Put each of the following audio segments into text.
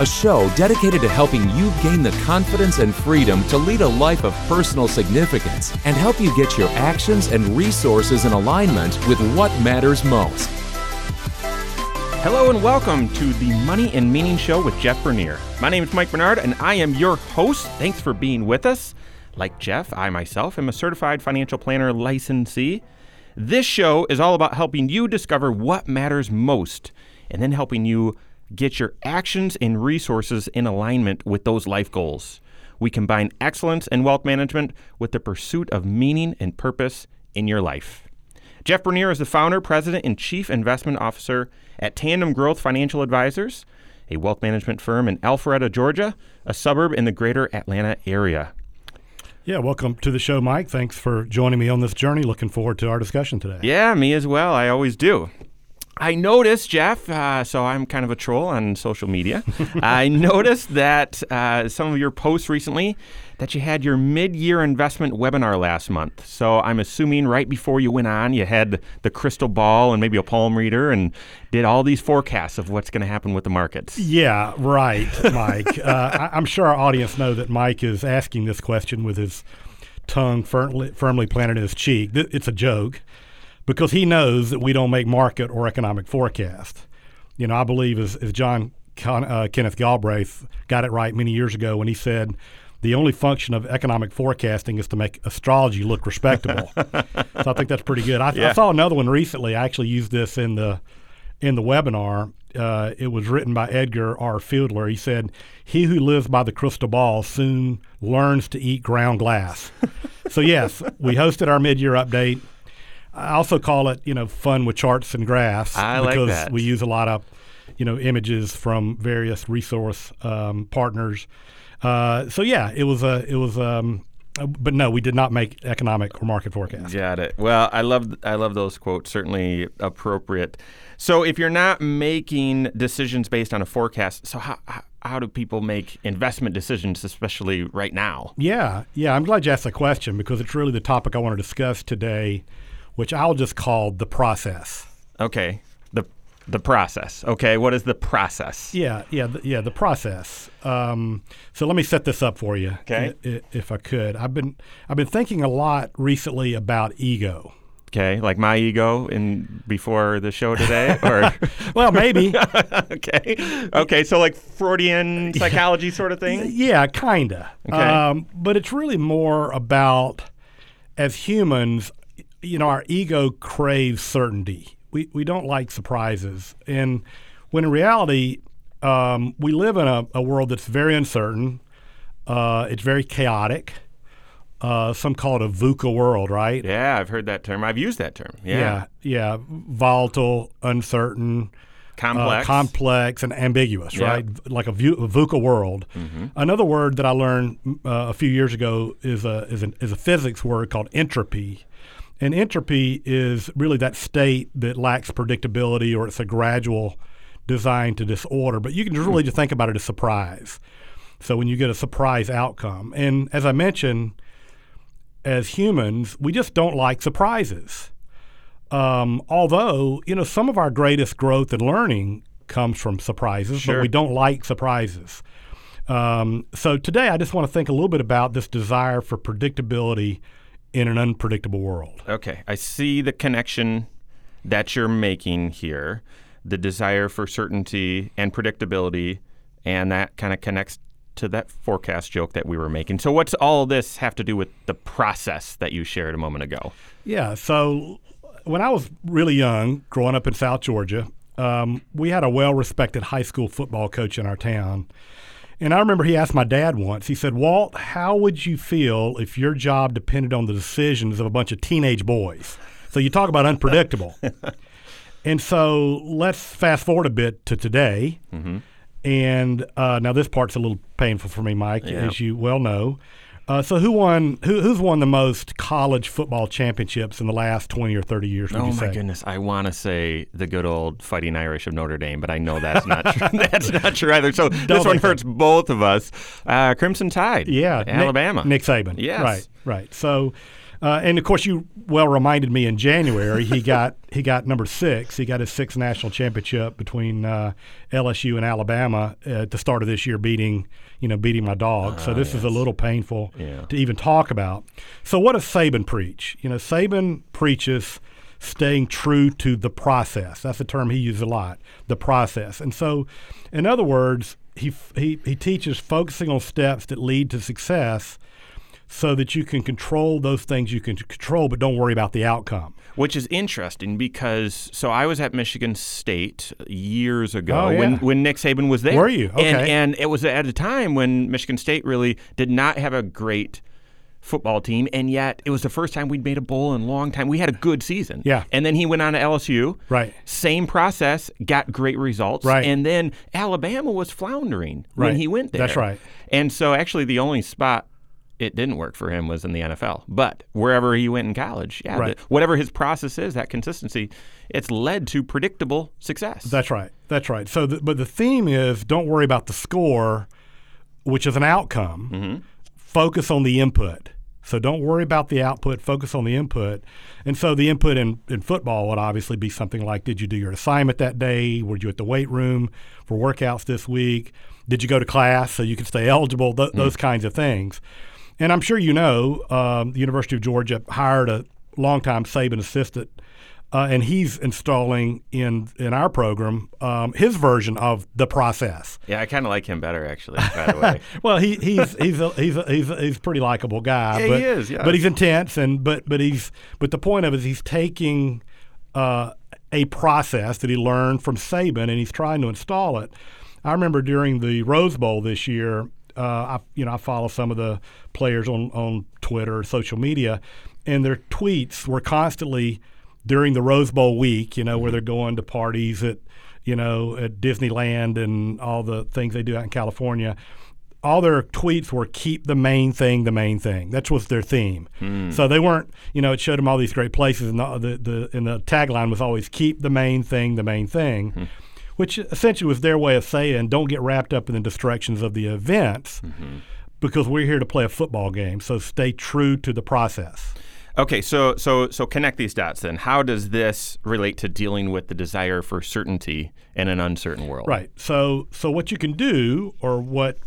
a show dedicated to helping you gain the confidence and freedom to lead a life of personal significance and help you get your actions and resources in alignment with what matters most. Hello and welcome to the Money and Meaning Show with Jeff Bernier. My name is Mike Bernard and I am your host. Thanks for being with us. Like Jeff, I myself am a certified financial planner licensee. This show is all about helping you discover what matters most and then helping you get your actions and resources in alignment with those life goals. We combine excellence and wealth management with the pursuit of meaning and purpose in your life. Jeff Bernier is the founder, president, and chief investment officer at Tandem Growth Financial Advisors, a wealth management firm in Alpharetta, Georgia, a suburb in the greater Atlanta area. Yeah, welcome to the show, Mike. Thanks for joining me on this journey. Looking forward to our discussion today. Yeah, me as well. I always do. I noticed, Jeff, uh, so I'm kind of a troll on social media. I noticed that uh, some of your posts recently that you had your mid-year investment webinar last month. So I'm assuming right before you went on, you had the crystal ball and maybe a palm reader and did all these forecasts of what's going to happen with the markets. Yeah, right, Mike. uh, I, am sure our audience know that Mike is asking this question with his tongue firmly, firmly planted in his cheek. It's a joke because he knows that we don't make market or economic forecasts. You know, I believe as, as John Con, uh, Kenneth Galbraith got it right many years ago when he said the only function of economic forecasting is to make astrology look respectable. so I think that's pretty good. I, yeah. I, saw another one recently. I actually used this in the in the webinar. Uh, it was written by Edgar R. Fiedler. He said, "He who lives by the crystal ball soon learns to eat ground glass." so yes, we hosted our mid-year update. I also call it, you know, fun with charts and graphs I because like that. we use a lot of, you know, images from various resource um, partners. Uh, so yeah, it was a it was. Um, but no, we did not make economic or market forecasts. Got it. Well, I love I love those quotes. Certainly appropriate. So if you're not making decisions based on a forecast, so how how do people make investment decisions, especially right now? Yeah, yeah. I'm glad you asked the question because it's really the topic I want to discuss today which I'll just call the process. Okay. The the process. Okay. What is the process? Yeah, yeah, the, yeah. The process. Um, so let me set this up for you, okay? if I could. I've been I've been thinking a lot recently about ego. Okay, like my ego in before the show today, or well, maybe. okay, okay. So like Freudian psychology sort of thing. Yeah, kinda. Okay. Um, but it's really more about as humans, you know, our ego craves certainty. We, we don't like surprises. And when in reality, um, we live in a, a, world that's very uncertain, uh, it's very chaotic. Uh, some call it a VUCA world, right? Yeah, I've heard that term. I've used that term. Yeah. Yeah. yeah. Volatile, uncertain, complex, uh, complex and ambiguous, yeah. right? Like a, vu- a VUCA world. Mm-hmm. Another word that I learned uh, a few years ago is a is, an, is a physics word called entropy. And entropy is really that state that lacks predictability or it's a gradual design to disorder. But you can really just think about it as surprise. So when you get a surprise outcome. And as I mentioned, as humans, we just don't like surprises. Um, although, you know, some of our greatest growth and learning comes from surprises, sure. but we don't like surprises. Um, so today I just want to think a little bit about this desire for predictability in an unpredictable world. Okay, I see the connection that you're making here, the desire for certainty and predictability, and that kind of connects to that forecast joke that we were making. So, what's all this have to do with the process that you shared a moment ago? Yeah, so when I was really young, growing up in South Georgia, um, we had a well respected high school football coach in our town. And I remember he asked my dad once, he said, Walt, how would you feel if your job depended on the decisions of a bunch of teenage boys? So you talk about unpredictable. and so let's fast forward a bit to today. Mm-hmm. And uh, now this part's a little painful for me, Mike, yeah. as you well know. Uh, so who won? Who, who's won the most college football championships in the last twenty or thirty years? Would Oh you my say? goodness! I want to say the good old Fighting Irish of Notre Dame, but I know that's not true. that's not true either. So this one hurts both of us. Uh, Crimson Tide, Yeah, Nick- Alabama. Nick, Saban. Yes. right, right. So, uh, and of course, you well reminded me in January he got he got number six. He got his sixth national championship between uh, LSU and Alabama at the start of this year, beating you know beating my dog. so this is a little painful Ah, Yeah. to even talk about. So what does Saban preach? You know, Saban preaches staying true to the process. That's a term he uses a lot, the process. And so, in other words, he, he, he teaches focusing on steps that lead to success so that you can control those things you can control, but don't worry about the outcome. Which is interesting because so I was at Michigan State years ago Oh, yeah. when, when Nick Saban was there. Were you? And, Okay. and it was at a time when Michigan State really did not have a great football team, and yet it was the first time we'd made a bowl in a long time. We had a good season. Yeah. And then he went on to LSU. Right. Same process, got great results. Right. And then Alabama was floundering Right. when he went there. That's right. And so actually the only spot it didn't work for him was in the NFL. But wherever he went in college, yeah, Right. the- whatever his process is, that consistency, it's led to predictable success. That's right. That's right. So, the, but the theme is don't worry about the score, which is an outcome. Mm-hmm. Focus on the input. So don't worry about the output. Focus on the input. And so the input in, in football would obviously be something like: Did you do your assignment that day? Were you at the weight room for workouts this week? Did you go to class so you could stay eligible? Th- mm. Those kinds of things. And I'm sure you know um, the University of Georgia hired a longtime Saban assistant uh, and he's installing in in our program um, his version of the process. yeah, I kind of like him better, actually, by the way. Well, he, he's he's a, he's a, he's a, he's a pretty likable guy. Yeah, but, he is, yeah. But he's intense, and but but he's but the point of it is he's taking uh, a process that he learned from Saban, and he's trying to install it. I remember during the Rose Bowl this year, uh, I you know I follow some of the players on on Twitter, social media, and their tweets were constantly during the Rose Bowl week, you know, where they're going to parties at you know at Disneyland and all the things they do out in California. All their tweets were "keep the main thing the main thing." That was their theme. So they weren't, you know, it showed them all these great places, and the the, the and the tagline was always "keep the main thing the main thing." Which essentially was their way of saying don't get wrapped up in the distractions of the events mm-hmm. because we're here to play a football game. So stay true to the process. Okay, so so so connect these dots then. How does this relate to dealing with the desire for certainty in an uncertain world? Right. So so what you can do or what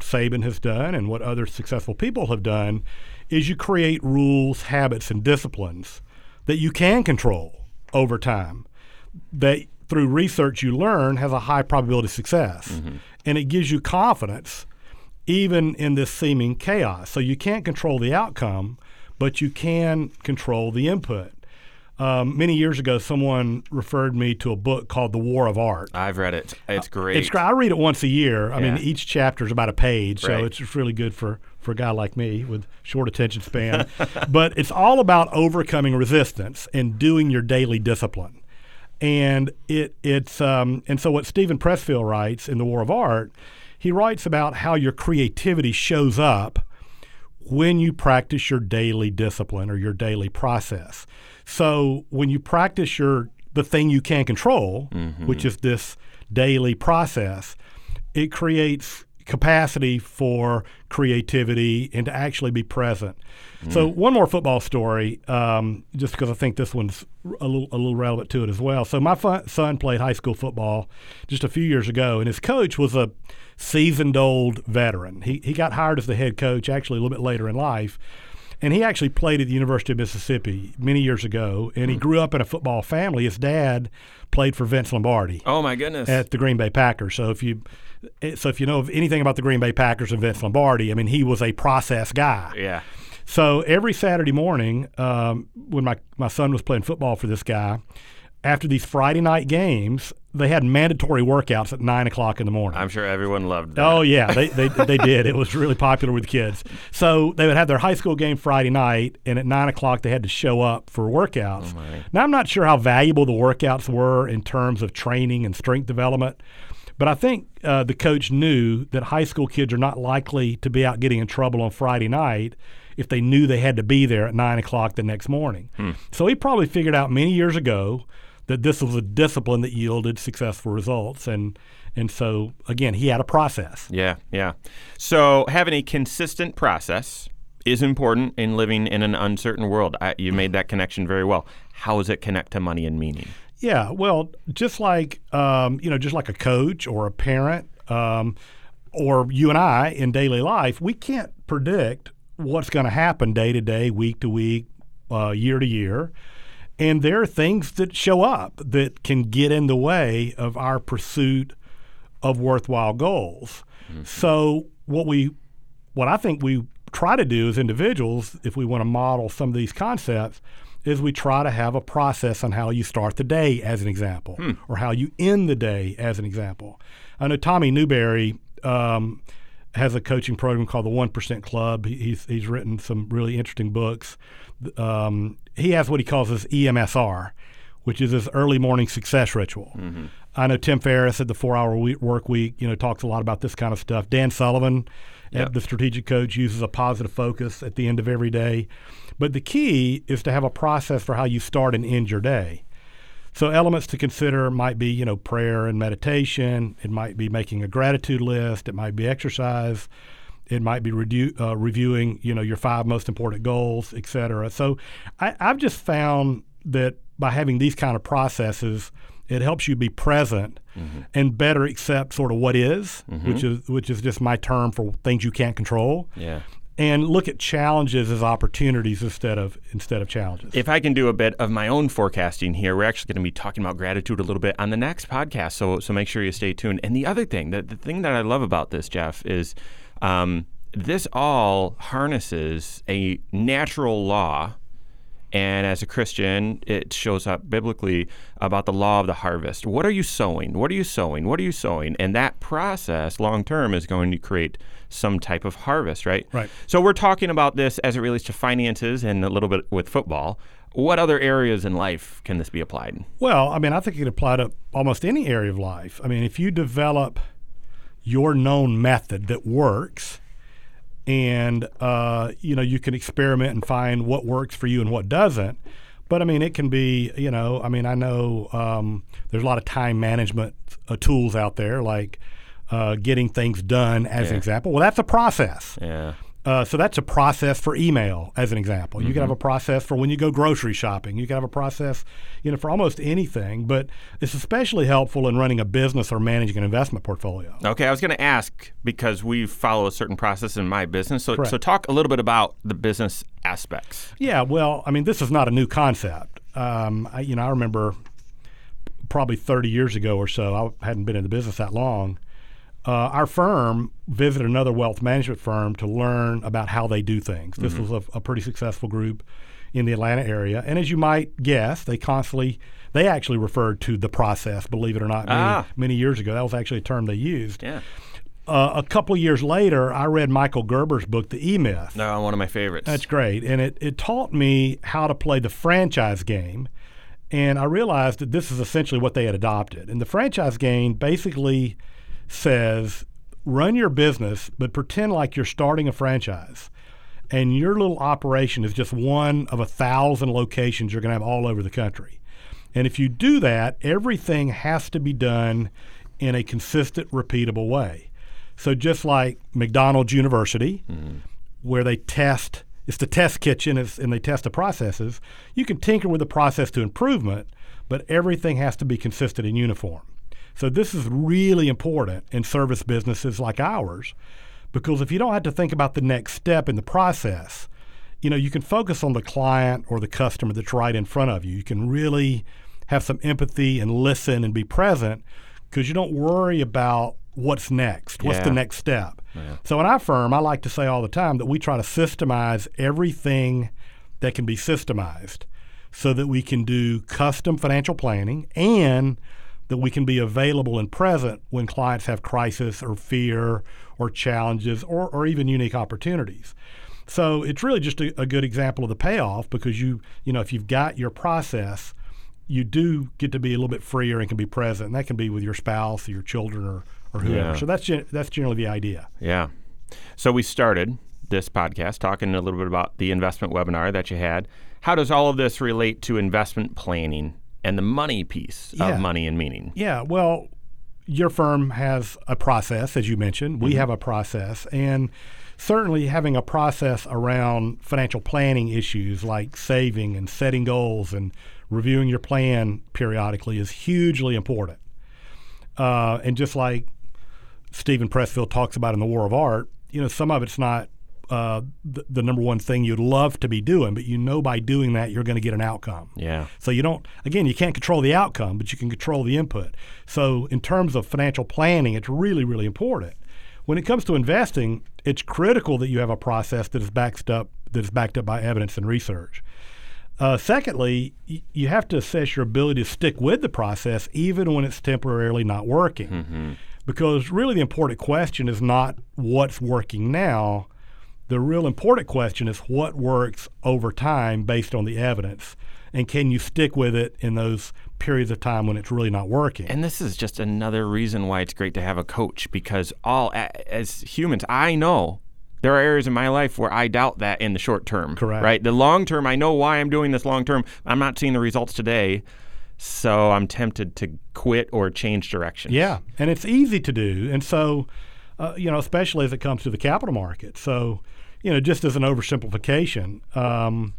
Saban has done and what other successful people have done is you create rules, habits and disciplines that you can control over time. That through research you learn has a high probability of success. And it gives you confidence even in this seeming chaos. So you can't control the outcome, but you can control the input. Um, many years ago, someone referred me to a book called The War of Art. I've read it. It's great. Uh, It's great. I read it once a year. I mean, each chapter is about a page, so Right. it's just really good for, for a guy like me with short attention span. but it's all about overcoming resistance and doing your daily discipline. And it it's um, and so what Steven Pressfield writes in The War of Art, he writes about how your creativity shows up when you practice your daily discipline or your daily process. So when you practice your the thing you can control, which is this daily process, it creates capacity for creativity and to actually be present. So one more football story, um, just because I think this one's a little a little relevant to it as well. So my son played high school football just a few years ago, and his coach was a seasoned old veteran. He he got hired as the head coach actually a little bit later in life. And he actually played at the University of Mississippi many years ago, and he grew up in a football family. His dad played for Vince Lombardi oh my goodness. at the Green Bay Packers. So if you so if you know of anything about the Green Bay Packers and Vince Lombardi, I mean he was a process guy. yeah. So every Saturday morning, um, when my my son was playing football for this guy, after these Friday night games, they had mandatory workouts at nine o'clock in the morning. I'm sure everyone loved that. Oh yeah, they, they they did. It was really popular with kids. So they would have their high school game Friday night, and at nine o'clock they had to show up for workouts. now I'm not sure how valuable the workouts were in terms of training and strength development, But I think uh, the coach knew that high school kids are not likely to be out getting in trouble on Friday night if they knew they had to be there at nine o'clock the next morning. Hmm. So he probably figured out many years ago that this was a discipline that yielded successful results, and and so again he had a process. Yeah, yeah. So having a consistent process is important in living in an uncertain world. I, you made that connection very well. How does it connect to money and meaning? Yeah, well, just like um, you know, just like a coach or a parent, um, or you and I in daily life, we can't predict what's going to happen day to day, week to week, uh, year to year, and there are things that show up that can get in the way of our pursuit of worthwhile goals. So what we, what I think we try to do as individuals, if we want to model some of these concepts, is we try to have a process on how you start the day, as an example, or how you end the day, as an example. I know Tommy Newberry um, has a coaching program called the One Percent Club. He's he's written some really interesting books. Um, he has what he calls his EMSR, which is his early morning success ritual. Mm-hmm. I know Tim Ferriss at the Four Hour Week, Work Week, you know, talks a lot about this kind of stuff. Dan Sullivan, Yep. the strategic coach, uses a positive focus at the end of every day. But the key is to have a process for how you start and end your day. So elements to consider might be, you know, prayer and meditation. It might be making a gratitude list. It might be exercise. It might be redu- uh, reviewing, you know, your five most important goals, et cetera. So I, I've just found that by having these kind of processes, it helps you be present and better accept sort of what is, which is which is just my term for things you can't control, Yeah. and look at challenges as opportunities instead of instead of challenges. If I can do a bit of my own forecasting here, we're actually going to be talking about gratitude a little bit on the next podcast. So, so make sure you stay tuned. And the other thing, the, the thing that I love about this, Jeff, is um, this all harnesses a natural law. And as a Christian, it shows up biblically about the law of the harvest. What are you sowing? What are you sowing? What are you sowing? And that process, long term, is going to create some type of harvest, right? Right. So we're talking about this as it relates to finances and a little bit with football. What other areas in life can this be applied? Well, I mean, I think it can apply to almost any area of life. I mean, if you develop your known method that works, and uh, you know you can experiment and find what works for you and what doesn't. But I mean, it can be you know. I mean, I know um, there's a lot of time management uh, tools out there, like uh, getting things done, as an example. Well, that's a process. Yeah. Uh, so that's a process for email, as an example. You can Mm-hmm. have a process for when you go grocery shopping. You can have a process, you know, for almost anything. But it's especially helpful in running a business or managing an investment portfolio. Okay, I was going to ask because we follow a certain process in my business. So, Correct. so talk a little bit about the business aspects. Yeah, well, I mean, this is not a new concept. Um, I, you know, I remember probably 30 years ago or so. I hadn't been in the business that long. Uh, our firm visited another wealth management firm to learn about how they do things. This was a, a pretty successful group in the Atlanta area, and as you might guess, they constantly they actually referred to the process. Believe it or not, many, Ah. many years ago, that was actually a term they used. Yeah. Uh, a couple of years later, I read Michael Gerber's book, The E Myth. No, one of my favorites. That's great. And it, it taught me how to play the franchise game. And I realized that this is essentially what they had adopted. And the franchise game basically says run your business, but pretend like you're starting a franchise. And your little operation is just one of a thousand locations you're going to have all over the country. And if you do that, everything has to be done in a consistent, repeatable way. So just like McDonald's University, mm-hmm. where they test, it's the test kitchen and they test the processes, you can tinker with the process to improvement, but everything has to be consistent and uniform. So this is really important in service businesses like ours because if you don't have to think about the next step in the process, you know, you can focus on the client or the customer that's right in front of you. You can really have some empathy and listen and be present because you don't worry about what's next, what's Yeah. the next step. So in our firm, I like to say all the time that we try to systemize everything that can be systemized so that we can do custom financial planning and that we can be available and present when clients have crisis or fear or challenges or, or even unique opportunities. So it's really just a, a good example of the payoff because you, you know, if you've got your process you do get to be a little bit freer and can be present. And that can be with your spouse, or your children, or, or whoever. Yeah. So that's gen- that's generally the idea. Yeah. So we started this podcast talking a little bit about the investment webinar that you had. How does all of this relate to investment planning and the money piece Yeah. of money and meaning? Yeah, well, your firm has a process, as you mentioned. We have a process, and certainly having a process around financial planning issues like saving and setting goals and reviewing your plan periodically is hugely important. Uh, and just like Steven Pressfield talks about in The War of Art, you know, some of it's not uh, the, the number one thing you'd love to be doing, but you know by doing that you're going to get an outcome. Yeah. So you don't, again, you can't control the outcome, but you can control the input. So in terms of financial planning, it's really, really important. When it comes to investing, it's critical that you have a process that is backed up that is backed up by evidence and research. Uh, secondly, y- you have to assess your ability to stick with the process even when it's temporarily not working. Because really, the important question is not what's working now. The real important question is what works over time based on the evidence. And can you stick with it in those periods of time when it's really not working? And this is just another reason why it's great to have a coach because all as humans, I know there are areas in my life where I doubt that in the short term. Correct. Right? The long term, I know why I'm doing this long term. I'm not seeing the results today. So I'm tempted to quit or change direction. Yeah, and it's easy to do, and so uh, you know, especially as it comes to the capital market. So, you know, just as an oversimplification, um,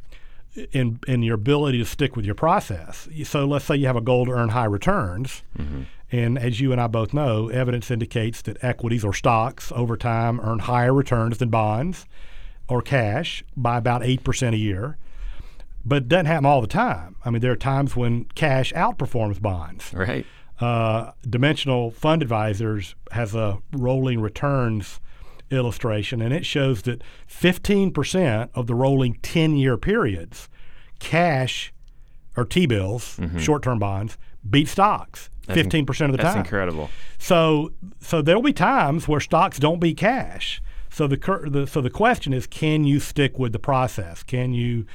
in in your ability to stick with your process. So, let's say you have a goal to earn high returns, and as you and I both know, evidence indicates that equities or stocks over time earn higher returns than bonds or cash by about eight percent a year. But it doesn't happen all the time. I mean, there are times when cash outperforms bonds Right. uh, Dimensional Fund Advisors has a rolling returns illustration, and it shows that 15% of the rolling 10 year periods, cash or T bills, mm-hmm. short term bonds, beat stocks 15% of the That's time. That's incredible. So, so there'll be times where stocks don't beat cash. So the, cur- the so the question is, can you stick with the process? Can you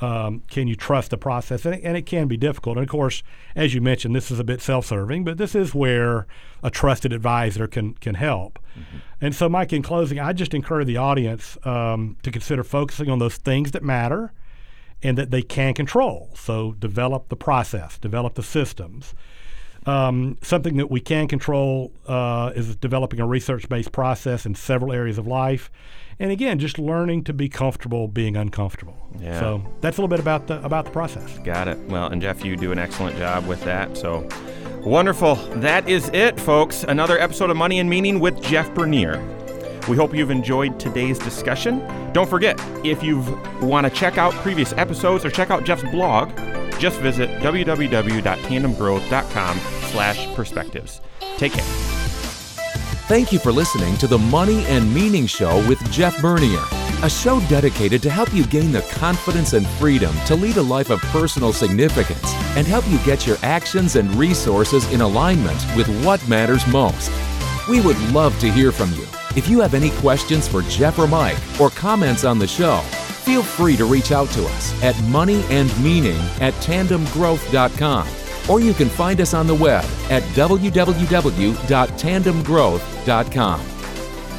um, can you trust the process? And it, and it can be difficult. And of course, as you mentioned, this is a bit self-serving, but this is where a trusted advisor can can help. And so, Mike, in closing, I just encourage the audience um, to consider focusing on those things that matter and that they can control. So develop the process, develop the systems. Um, something that we can control uh, is developing a research-based process in several areas of life, and again, just learning to be comfortable being uncomfortable. Yeah. So that's a little bit about the about the process. Got it. Well, and Jeff, you do an excellent job with that. So wonderful. That is it, folks. Another episode of Money and Meaning with Jeff Bernier. We hope you've enjoyed today's discussion. Don't forget, if you want to check out previous episodes or check out Jeff's blog, just visit www.tandemgrowth.com slash perspectives. Take care. Thank you for listening to the Money and Meaning Show with Jeff Bernier, a show dedicated to help you gain the confidence and freedom to lead a life of personal significance and help you get your actions and resources in alignment with what matters most. We would love to hear from you. If you have any questions for Jeff or Mike or comments on the show, feel free to reach out to us at moneyandmeaning at tandemgrowth.com or you can find us on the web at www.tandemgrowth.com.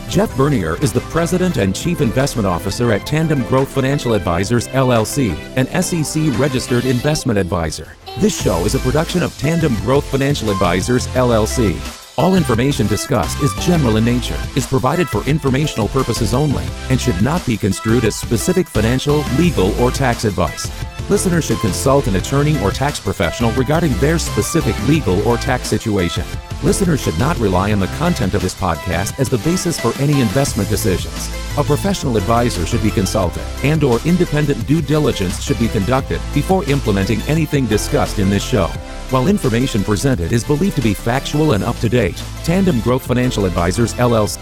Jeff Bernier is the President and Chief Investment Officer at Tandem Growth Financial Advisors, LLC, an SEC registered investment advisor. This show is a production of Tandem Growth Financial Advisors, LLC. All information discussed is general in nature, is provided for informational purposes only, and should not be construed as specific financial, legal, or tax advice. Listeners should consult an attorney or tax professional regarding their specific legal or tax situation. Listeners should not rely on the content of this podcast as the basis for any investment decisions. A professional advisor should be consulted and or independent due diligence should be conducted before implementing anything discussed in this show. While information presented is believed to be factual and up to date, Tandem Growth Financial Advisors LLC